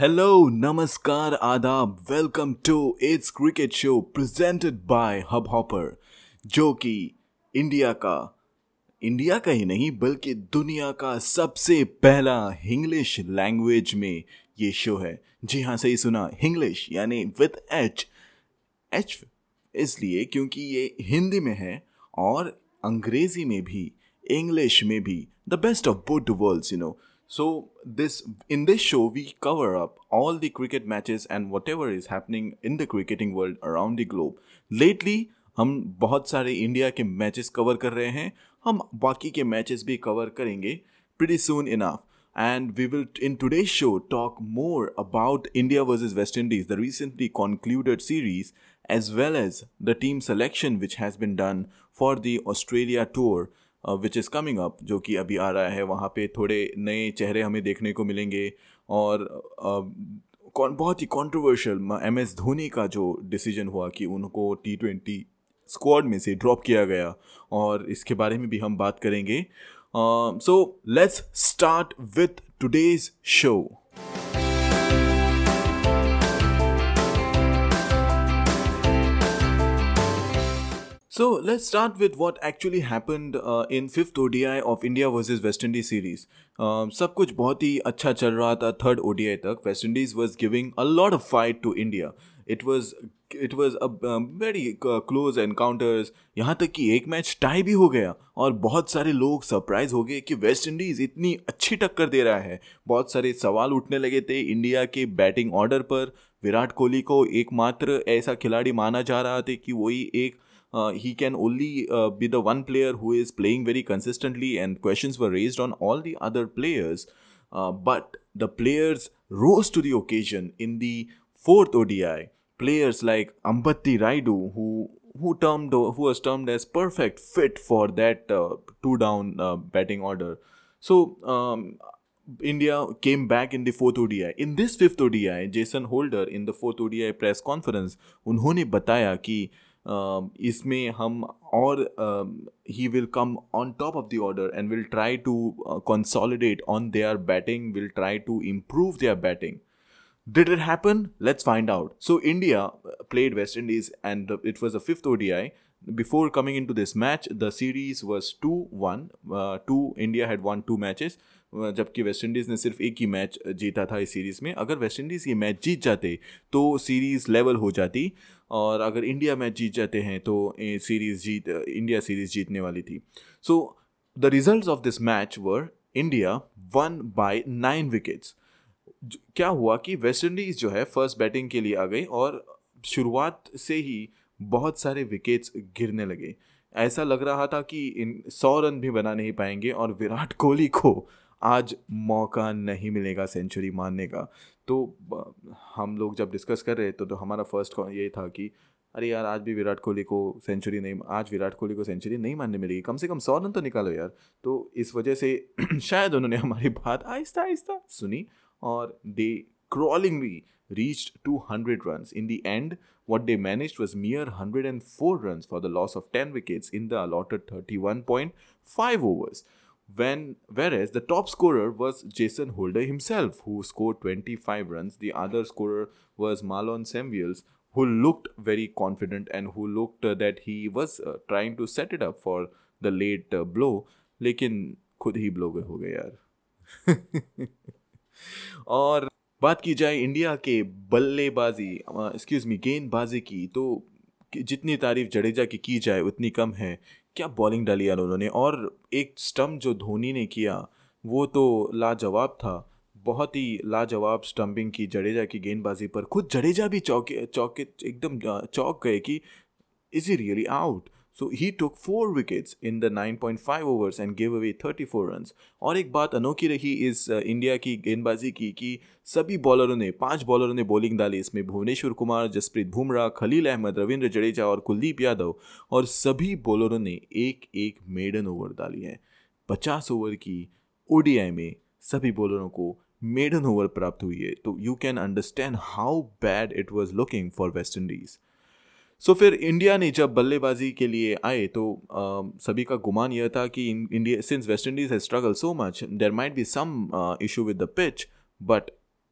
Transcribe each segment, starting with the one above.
Hello, Namaskar, welcome to to cricket show Show presented Hubhopper जो कि India का India का ही नहीं बल्कि दुनिया का सबसे पहला इंग्लिश लैंग्वेज में ये शो है। जी हाँ सही सुना इंग्लिश यानी विद एच एच इसलिए क्योंकि ये हिंदी में है और अंग्रेज़ी में भी इंग्लिश में भी the best of both worlds you know So this in this show we cover up all the cricket matches and whatever is happening in the cricketing world around the globe. Lately हम बहुत सारे India के matches cover कर रहे हैं हम बाकी के मैचेस भी कवर करेंगे pretty soon enough. And we will, in today's show, talk more about India versus West Indies, the recently concluded series, as well as the team selection which has been done for the Australia tour Which is coming up जो कि अभी आ रहा है, वहाँ पे थोड़े नए चेहरे हमें देखने को मिलेंगे और कौन बहुत ही कॉन्ट्रोवर्शियल एम एस धोनी का जो डिसीज़न हुआ कि उनको टी ट्वेंटी स्क्वाड में से ड्रॉप किया गया और इसके बारे में भी हम बात करेंगे। So let's start with today's show So let's start with what actually happened uh, in fifth ODI of India versus West Indies series. Uh, सब कुछ बहुत ही अच्छा चल रहा था थर्ड ODI तक. West Indies was giving a lot of fight to India. It was it was a very close encounters यहाँ तक कि एक मैच टाई भी हो गया और बहुत सारे लोग सरप्राइज़ हो गए कि वेस्ट इंडीज़ इतनी अच्छी टक्कर दे रहा है बहुत सारे सवाल उठने लगे थे इंडिया के बैटिंग ऑर्डर पर विराट कोहली को एकमात्र ऐसा खिलाड़ी माना जा रहा था कि वही एक uh, he can only uh, be the one player who is playing very consistently, and questions were raised on all the other players. Uh, but the players rose to the occasion in the fourth ODI. Players like Ambati Raidu, who who termed who was termed as perfect fit for that uh, two down uh, batting order. So um, India came back in the fourth ODI. In this fifth ODI, Jason Holder in the fourth ODI press conference, उन्होंने बताया कि इसमें हम और ही will come on top of the order and will try to consolidate on their batting will try to improve their batting Did it happen? Let's find out. So India played West Indies and it was a fifth ODI. Before coming into this match, the series was 2-1. Uh, two India had won two matches. जबकि West Indies ने सिर्फ़ एक ही match जीता था इस series में अगर West Indies ये मैच जीत जाते तो सीरीज़ लेवल हो जाती और अगर इंडिया मैच जीत जाते हैं तो सीरीज़ जीत, इंडिया सीरीज़ जीतने वाली थी। So the result of this match were India won by nine wickets क्या हुआ कि वेस्ट इंडीज़ जो है फ़र्स्ट बैटिंग के लिए आ गई और शुरुआत से ही बहुत सारे विकेट्स गिरने लगे। ऐसा लग रहा था कि इन, सौ रन भी बना नहीं पाएँगे और विराट कोहली को आज मौका नहीं मिलेगा सेंचुरी मारने का। तो हम लोग जब डिस्कस कर रहे थे तो हमारा फ़र्स्ट ये था कि अरे यार आज भी विराट कोहली को सेंचुरी नहीं आज विराट कोहली को सेंचुरी नहीं मानने मिलेगी कम से कम सौ रन तो निकालो यार तो इस वजह से शायद उन्होंने हमारी बात आहिस्ता आहिस्ता सुनी और they क्रॉलिंगली reached 200 runs. In the end, what they managed was mere 104 runs for the loss of 10 wickets in the allotted 31.5 overs. When whereas the top scorer was Jason Holder himself, who scored 25 runs. The other scorer was Marlon Samuels, who looked very confident and who looked uh, that he was uh, trying to set it up for the late uh, blow. लेकिन खुद ही blow हो गए यार और बात की जाए India के बल्लेबाजी एक्सक्यूज मी गेंदबाजी की तो जितनी तारीफ़ जडेजा की की जाए उतनी कम है क्या बॉलिंग डाली यार उन्होंने? और एक स्टम्प जो धोनी ने किया, वो तो लाजवाब था। बहुत ही लाजवाब स्टम्पिंग की जडेजा की गेंदबाजी पर। खुद जडेजा भी चौके चौके, एकदम चौक गए कि is he really out so he took four wickets in the 9.5 overs and give away 34 runs और एक बात अनोखी रही इस इंडिया की गेंदबाजी की कि सभी बॉलरों ने, पाँच बॉलरों ने बॉलिंग डाली। इसमें भुवनेश्वर कुमार, जसप्रीत बुमराह, खलील अहमद, रविंद्र जडेजा और कुलदीप यादव और सभी बॉलरों ने एक एक मेडन ओवर डाली है। पचास ओवर की ओडीआई में सभी बॉलरों को मेडन ओवर प्राप्त हुई है। तो you can understand how bad it was looking for West Indies so फिर इंडिया ने जब बल्लेबाजी के लिए आए तो सभी का गुमान यह था कि India since West Indies has struggle so much there might be some issue with the pitch but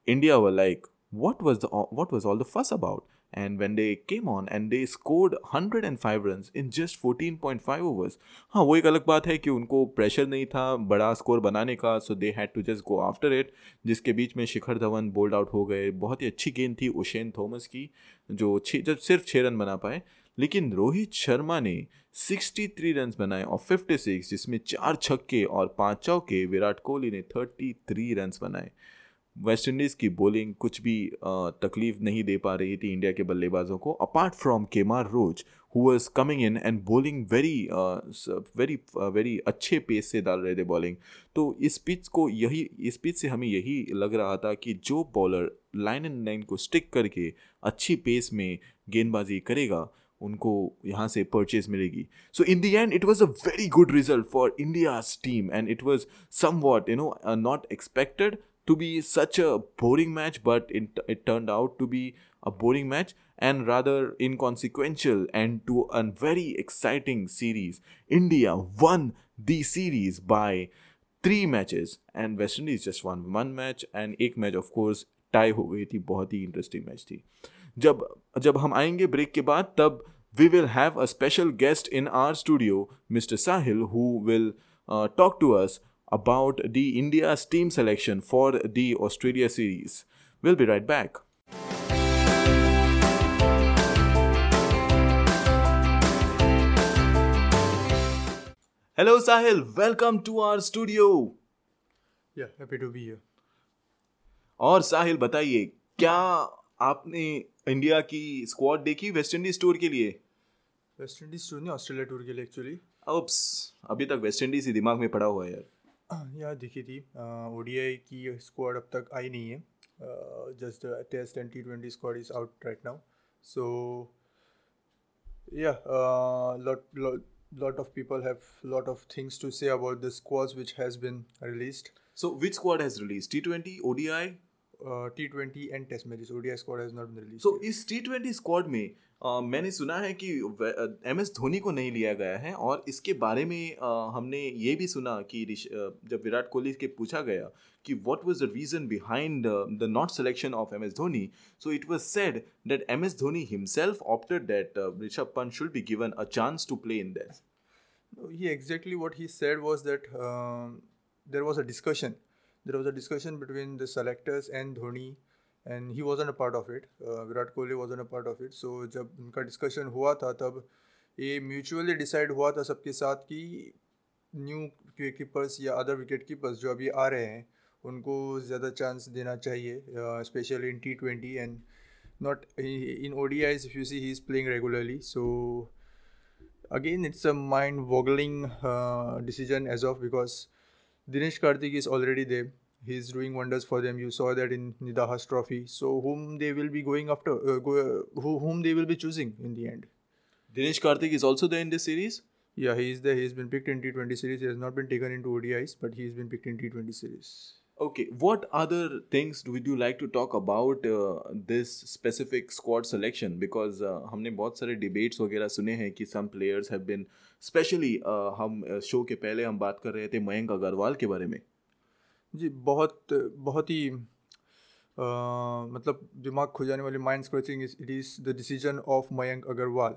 India व like what was the, what was all the fuss about? And when they came on and they scored 105 runs in just 14.5 overs, हाँ वो एक अलग बात है कि उनको pressure नहीं था बड़ा स्कोर बनाने का so they had to just go after it जिसके बीच में शिखर धवन बोल्ड आउट हो गए। बहुत ही अच्छी गेंद थी उशेन थॉमस की जो छः जब सिर्फ़ छः रन बना पाए। लेकिन रोहित शर्मा ने 63 रन बनाए और 56 जिसमें चार छक्के और पाँच चौके विराट कोहली ने 33 रन बनाए। वेस्ट इंडीज़ की बॉलिंग कुछ भी तकलीफ़ नहीं दे पा रही थी इंडिया के बल्लेबाजों को apart from Kemar Roach who was coming in and bowling very very very अच्छे पेस से डाल रहे थे बॉलिंग तो इस पिच को यही, इस पिच से हमें यही लग रहा था कि जो बॉलर लाइन एंड लाइन को स्टिक करके अच्छी पेस में गेंदबाजी करेगा, उनको यहाँ से परचेज मिलेगी. So in the end it was a very good result for India's team and it was somewhat you know not expected to be such a boring match, but it, it turned out to be a boring match and rather inconsequential and to a very exciting series. India won the series by three matches and West Indies just won one match and एक match of course tie हो गई थी बहुत ही interesting match थी जब जब हम आएंगे ब्रेक के बाद तब we will have a special guest in our studio, Mr. Sahil, who will uh, talk to us about the India's team selection for the Australia series. We'll be right back. Hello Sahil, welcome to our studio. Yeah, happy to be here. और साहिल बताइए क्या आपने India की squad देखी waste Indies tour के लिए West Indies tour नहीं Australia tour के लिए एक्चुअली अभी तक वेस्ट इंडीज ही दिमाग में पड़ा हुआ है यार यार देखी थी ओ की स्क्वाड अब तक आई नहीं है। Just test and T twenty squad is out right now so या lot of people have lot of things to say about the squad which has been released so which squad has release T twenty T twenty and test matches ODI squad has not been release so इस T twenty squad में Uh, मैंने सुना है कि M S Dhoni को नहीं लिया गया है और इसके बारे में uh, हमने ये भी सुना कि uh, जब विराट कोहली के पूछा गया कि what was the reason behind the not selection of M S Dhoni so it was said that M S Dhoni himself opted that Rishabh Pant should be given a chance to play in that he exactly what he said was that uh, there a a discussion there was a discussion between the selectors and dhoni and he wasn't a part of it Virat Kohli wasn't a part of it so जब उनका discussion हुआ था तब ये mutually decide हुआ था सबके साथ कि न्यू विकेट कीपर्स या अदर विकेट कीपर्स जो अभी आ रहे हैं उनको ज़्यादा चांस देना चाहिए specially in T twenty and not in O D Is you see he is playing regularly so it's a mind boggling uh, decision as of because Dinesh Karthik is already there he's doing wonders for them. You saw that in Nidahas Trophy. So whom they will be going after, uh, go, uh, who, whom they will be choosing in the end. Dinesh Karthik is also there in this series. Yeah, he is there. He's been picked in T20 series. He has not been taken into ODIs, but he's been picked in T20 series. Okay, what other things would you like to talk about uh, this specific squad selection? Because uh, हमने बहुत सारे debates वगैरह सुने हैं कि some players have been, especially specially uh, हम uh, show के पहले हम बात कर रहे थे मयंक अग्रवाल के बारे में। जी बहुत बहुत ही आ, मतलब दिमाग खो जाने वाली mind scratching it is the decision of Mayank Agarwal.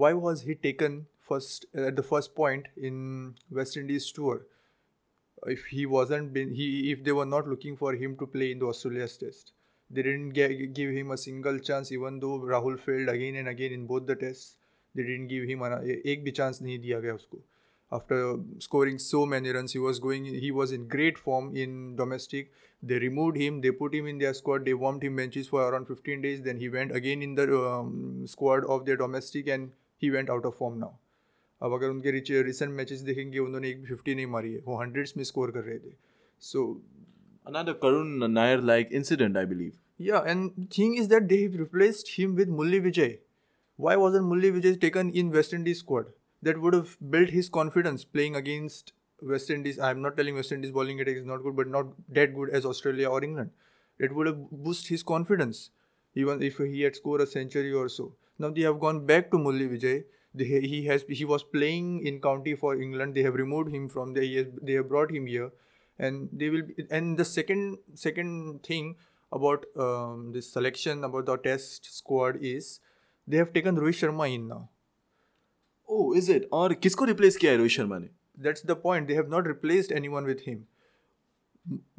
Why was he taken first at the first point in West Indies tour if he wasn't if they were not looking for him to play in the Australia test they didn't give him a single chance even though Rahul failed again and again in both the test they didn't give he माना एक भी चांस नहीं दिया गया उसको। After scoring so many run he was going he was in great form in domestic they remove him they put him in their squad they want him benches for around fifteen days then he went again in the squad of their domestic and he went out of form now अब अगर उनके recent matches देखेंगे उन्होंने एक fifty नहीं मारी है वो हंड्रेड में स्कोर कर रहे थे। So another Karun Nair like incident I believe yeah and thing is that they have replaced him with Murali Vijay why wasn't Mulli Vijay taken in West Indies squad that would have built his confidence playing against West Indies. I'm not telling West Indies bowling attack is not good, but not that good as Australia or England. It would have boosted his confidence, even if he had scored a century or so. Now they have gone back to Mulli Vijay. They, he has he was playing in county for England. They have removed him from there. Has, they have brought him here, and they will. Be, and the second second thing about um, this selection about the test squad is they have taken Rohit Sharma in now. Oh, is it? और किसको replace किया है रोहित शर्मा ने? That's the point. They have not replaced anyone with him.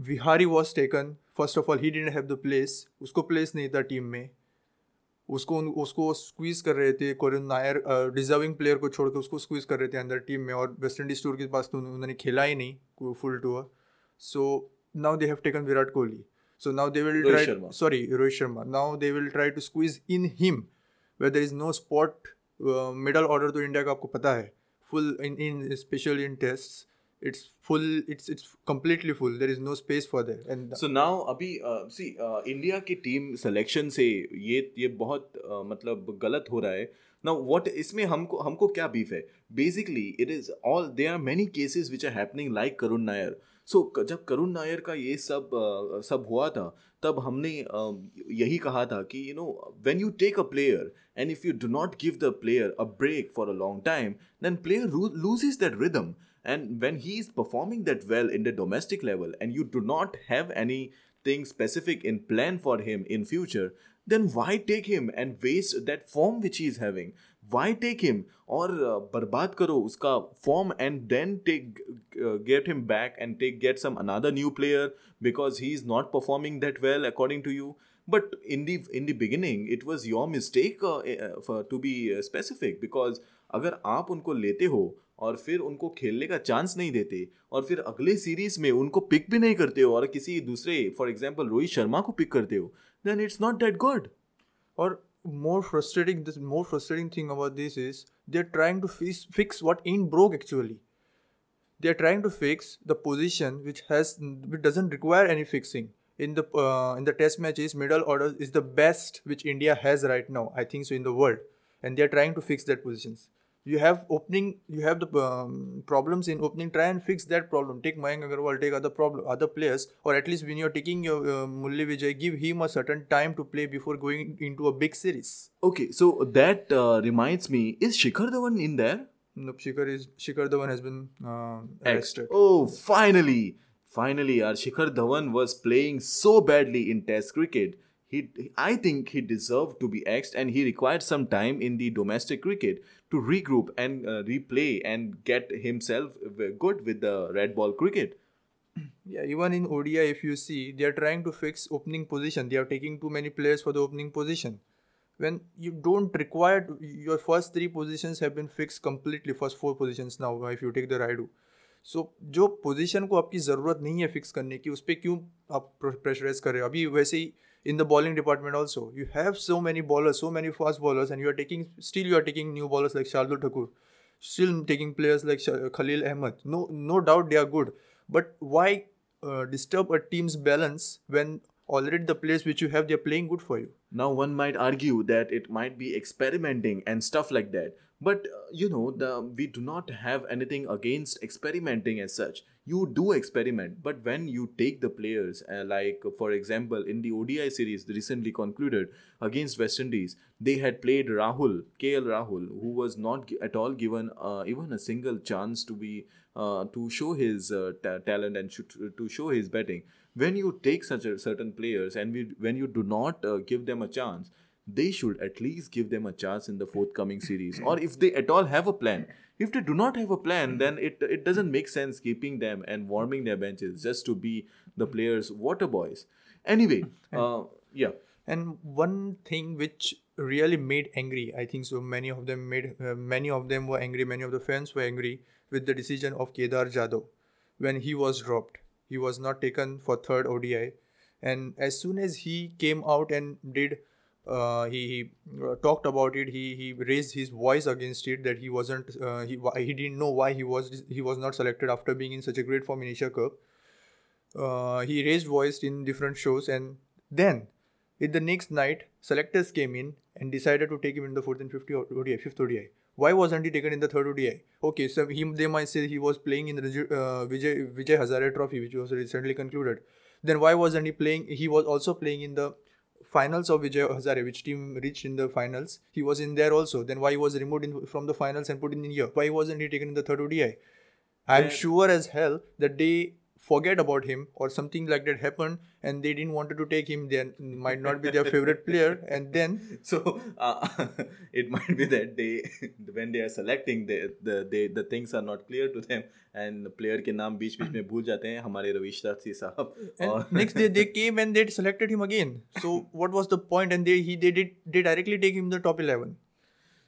Vihari was taken. First of all, he didn't have the place. उसको place नहीं था team में उसको उसको स्क्वीज कर रहे थे कोरिन नायर डिजर्विंग प्लेयर को छोड़कर उसको स्क्वीज कर रहे थे अंदर टीम में और वेस्ट इंडीज टूर के पास तो उन्होंने खेला ही नहीं full tour so now they have taken Virat Kohli so now they will try sorry Rohit Sharma now they will try to squeeze in him where there is no spot middle order तो India का आपको पता है. Full in specially in test it's full it's it's completely full. There is no space for that and so now अभी uh, see uh, India की team selection से ये ये बहुत uh, मतलब गलत हो रहा है. Now what इसमें हमको हमको क्या बीफ है? Basically it is all there are many cases which are happening like Karun Nair so so, जब करुण नायर का ये सब आ, सब हुआ था तब हमने आ, यही कहा था कि you know when you take a player and if you do not give the player a break for a long time then player loses that rhythm and when he is performing that well in the domestic level and you do not have anything specific in plan for him in future then why take him and waste that form which he is having why take him और uh, बर्बाद करो उसका form and then take get him back and take get some another new player because he is not performing that well according to you but in the in the beginning it was your mistake to be specific because अगर आप उनको लेते हो और फिर उनको खेलने का चांस नहीं देते और फिर अगले सीरीज़ में उनको पिक भी नहीं करते हो और किसी दूसरे फॉर एग्ज़ाम्पल रोहित शर्मा को पिक करते हो then it's not that good और more frustrating this more frustrating thing about this is they're trying to fix, fix what ain't broke actually. They're trying to fix the position which has which doesn't require any fixing. In the uh, in the test matches middle order is the best which india has right now i think so in the world. And they're trying to fix that positions you have opening you have the um, problems in opening try and fix that problem. Take Mayank Agarwal take other problem other players or at least when you're taking your uh, Murali Vijay give him a certain time to play before going into a big series. Okay so that uh, reminds me is Shikhar Dhawan in there? No Shikhar is Shikhar Dhawan has been uh, arrested. Oh finally finally our Shikhar Dhawan was playing so badly in test cricket he I think he deserved to be axed and he required some time in the domestic cricket to regroup and uh, replay and get himself good with the red ball cricket. Yeah, even in ODI, if you see, they are trying to fix opening position. They are taking too many players for the opening position. When you don't require to, your first three positions have been fixed completely. First four positions now, if you take the Raidu. So so, जो position को आपकी ज़रूरत नहीं है fix करने की उस पर क्यों आप प्रेशराइज कर रहे हो अभी वैसे ही in the bowling department also. You have so many bowlers, so many fast bowlers, and you are taking still you are taking new bowlers like Shardul Thakur, still taking players like Khalil Ahmed. No, no doubt they are good, but why uh, disturb a team's balance when already the players which you have they are playing good for you? Now one might argue that it might be experimenting and stuff like that. But uh, you know, the we do not have anything against experimenting as such you do experiment but when you take the players uh, like for example in the odi series recently concluded against west indies they had played rahul kl rahul who was not at all given uh, even a single chance to be uh, to show his uh, ta- talent and to, to show his betting. When you take such a certain players and we, when you do not uh, give them a chance they should at least give them a chance in the forthcoming series. Or if they at all have a plan if they do not have a plan, then it it doesn't make sense keeping them and warming their benches just to be the players' water boys. Anyway, uh, yeah. And one thing which really made angry, I think so. Many of them made uh, many of them were angry. Many of the fans were angry with the decision of Kedar Jadhav when he was dropped. He was not taken for third ODI, and as soon as he came out and did uh, he, he uh, talked about it. He he raised his voice against it that he wasn't uh, he he didn't know why he was he was not selected after being in such a great form in Asia Cup. Uh, he raised voice in different shows and then in the next night selectors came in and decided to take him in the fourth and fifth ODI fifth ODI why wasn't he taken in the third ODI okay so he, they might say he was playing in the uh, Vijay Vijay Hazare Trophy which was recently concluded. Then why wasn't he playing? He was also playing in the finals of Vijay Hazare, which team reached in the finals, he was in there also. Then why he was removed in, from the finals and put in here? Why wasn't he taken in the third ODI? I'm sure as hell that they forget about him or something like that happened and they didn't wanted to take him then might not be their favorite player and then so uh, it might be that they when they are selecting the the they, the things are not clear to them and player के नाम बीच बीच में भूल जाते हैं हमारे रवीश दासी साहब and next day they came and they selected him again so what was the point and they he they did they directly take him the top 11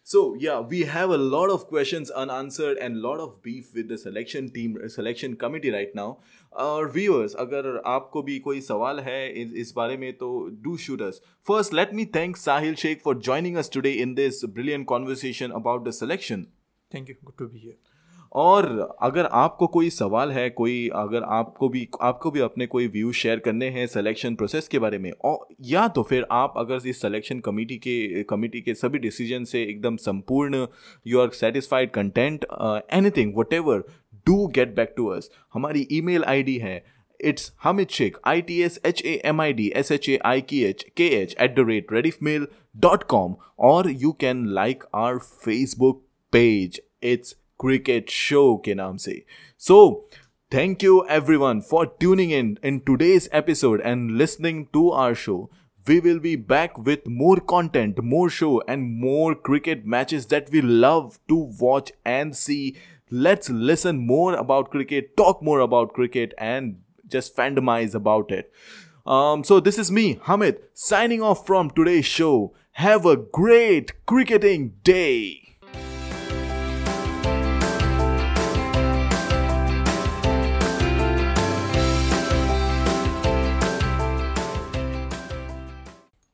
so yeah, we have a lot of questions unanswered and lot of beef with the selection team, selection committee right now. Our viewers, अगर आपको भी कोई सवाल है इस, इस बारे में तो do shoot us. First, let me thank Sahil Sheikh for joining us today in this brilliant conversation about the selection. Thank you. Good to be here. और अगर आपको कोई सवाल है, कोई अगर आपको भी आपको भी अपने कोई व्यू शेयर करने हैं सिलेक्शन प्रोसेस के बारे में, और या तो फिर आप अगर इस सिलेक्शन कमेटी के कमेटी के सभी डिसीज़न से एकदम संपूर्ण you are satisfied content anything whatever do get back to us हमारी ईमेल आईडी है it's Hamid Shaikh I T S H A M I D S H A I K H K H at the rate Rediff mail dot com और you can like our Facebook page It's cricket show के नाम से so thank you everyone for tuning in in today's episode and listening to our show we will be back with more content more show and more cricket matches that we love to watch and see let's listen more about cricket talk more about cricket and just fandomize about it um, so this is me hamid signing off from today's show have a great cricketing day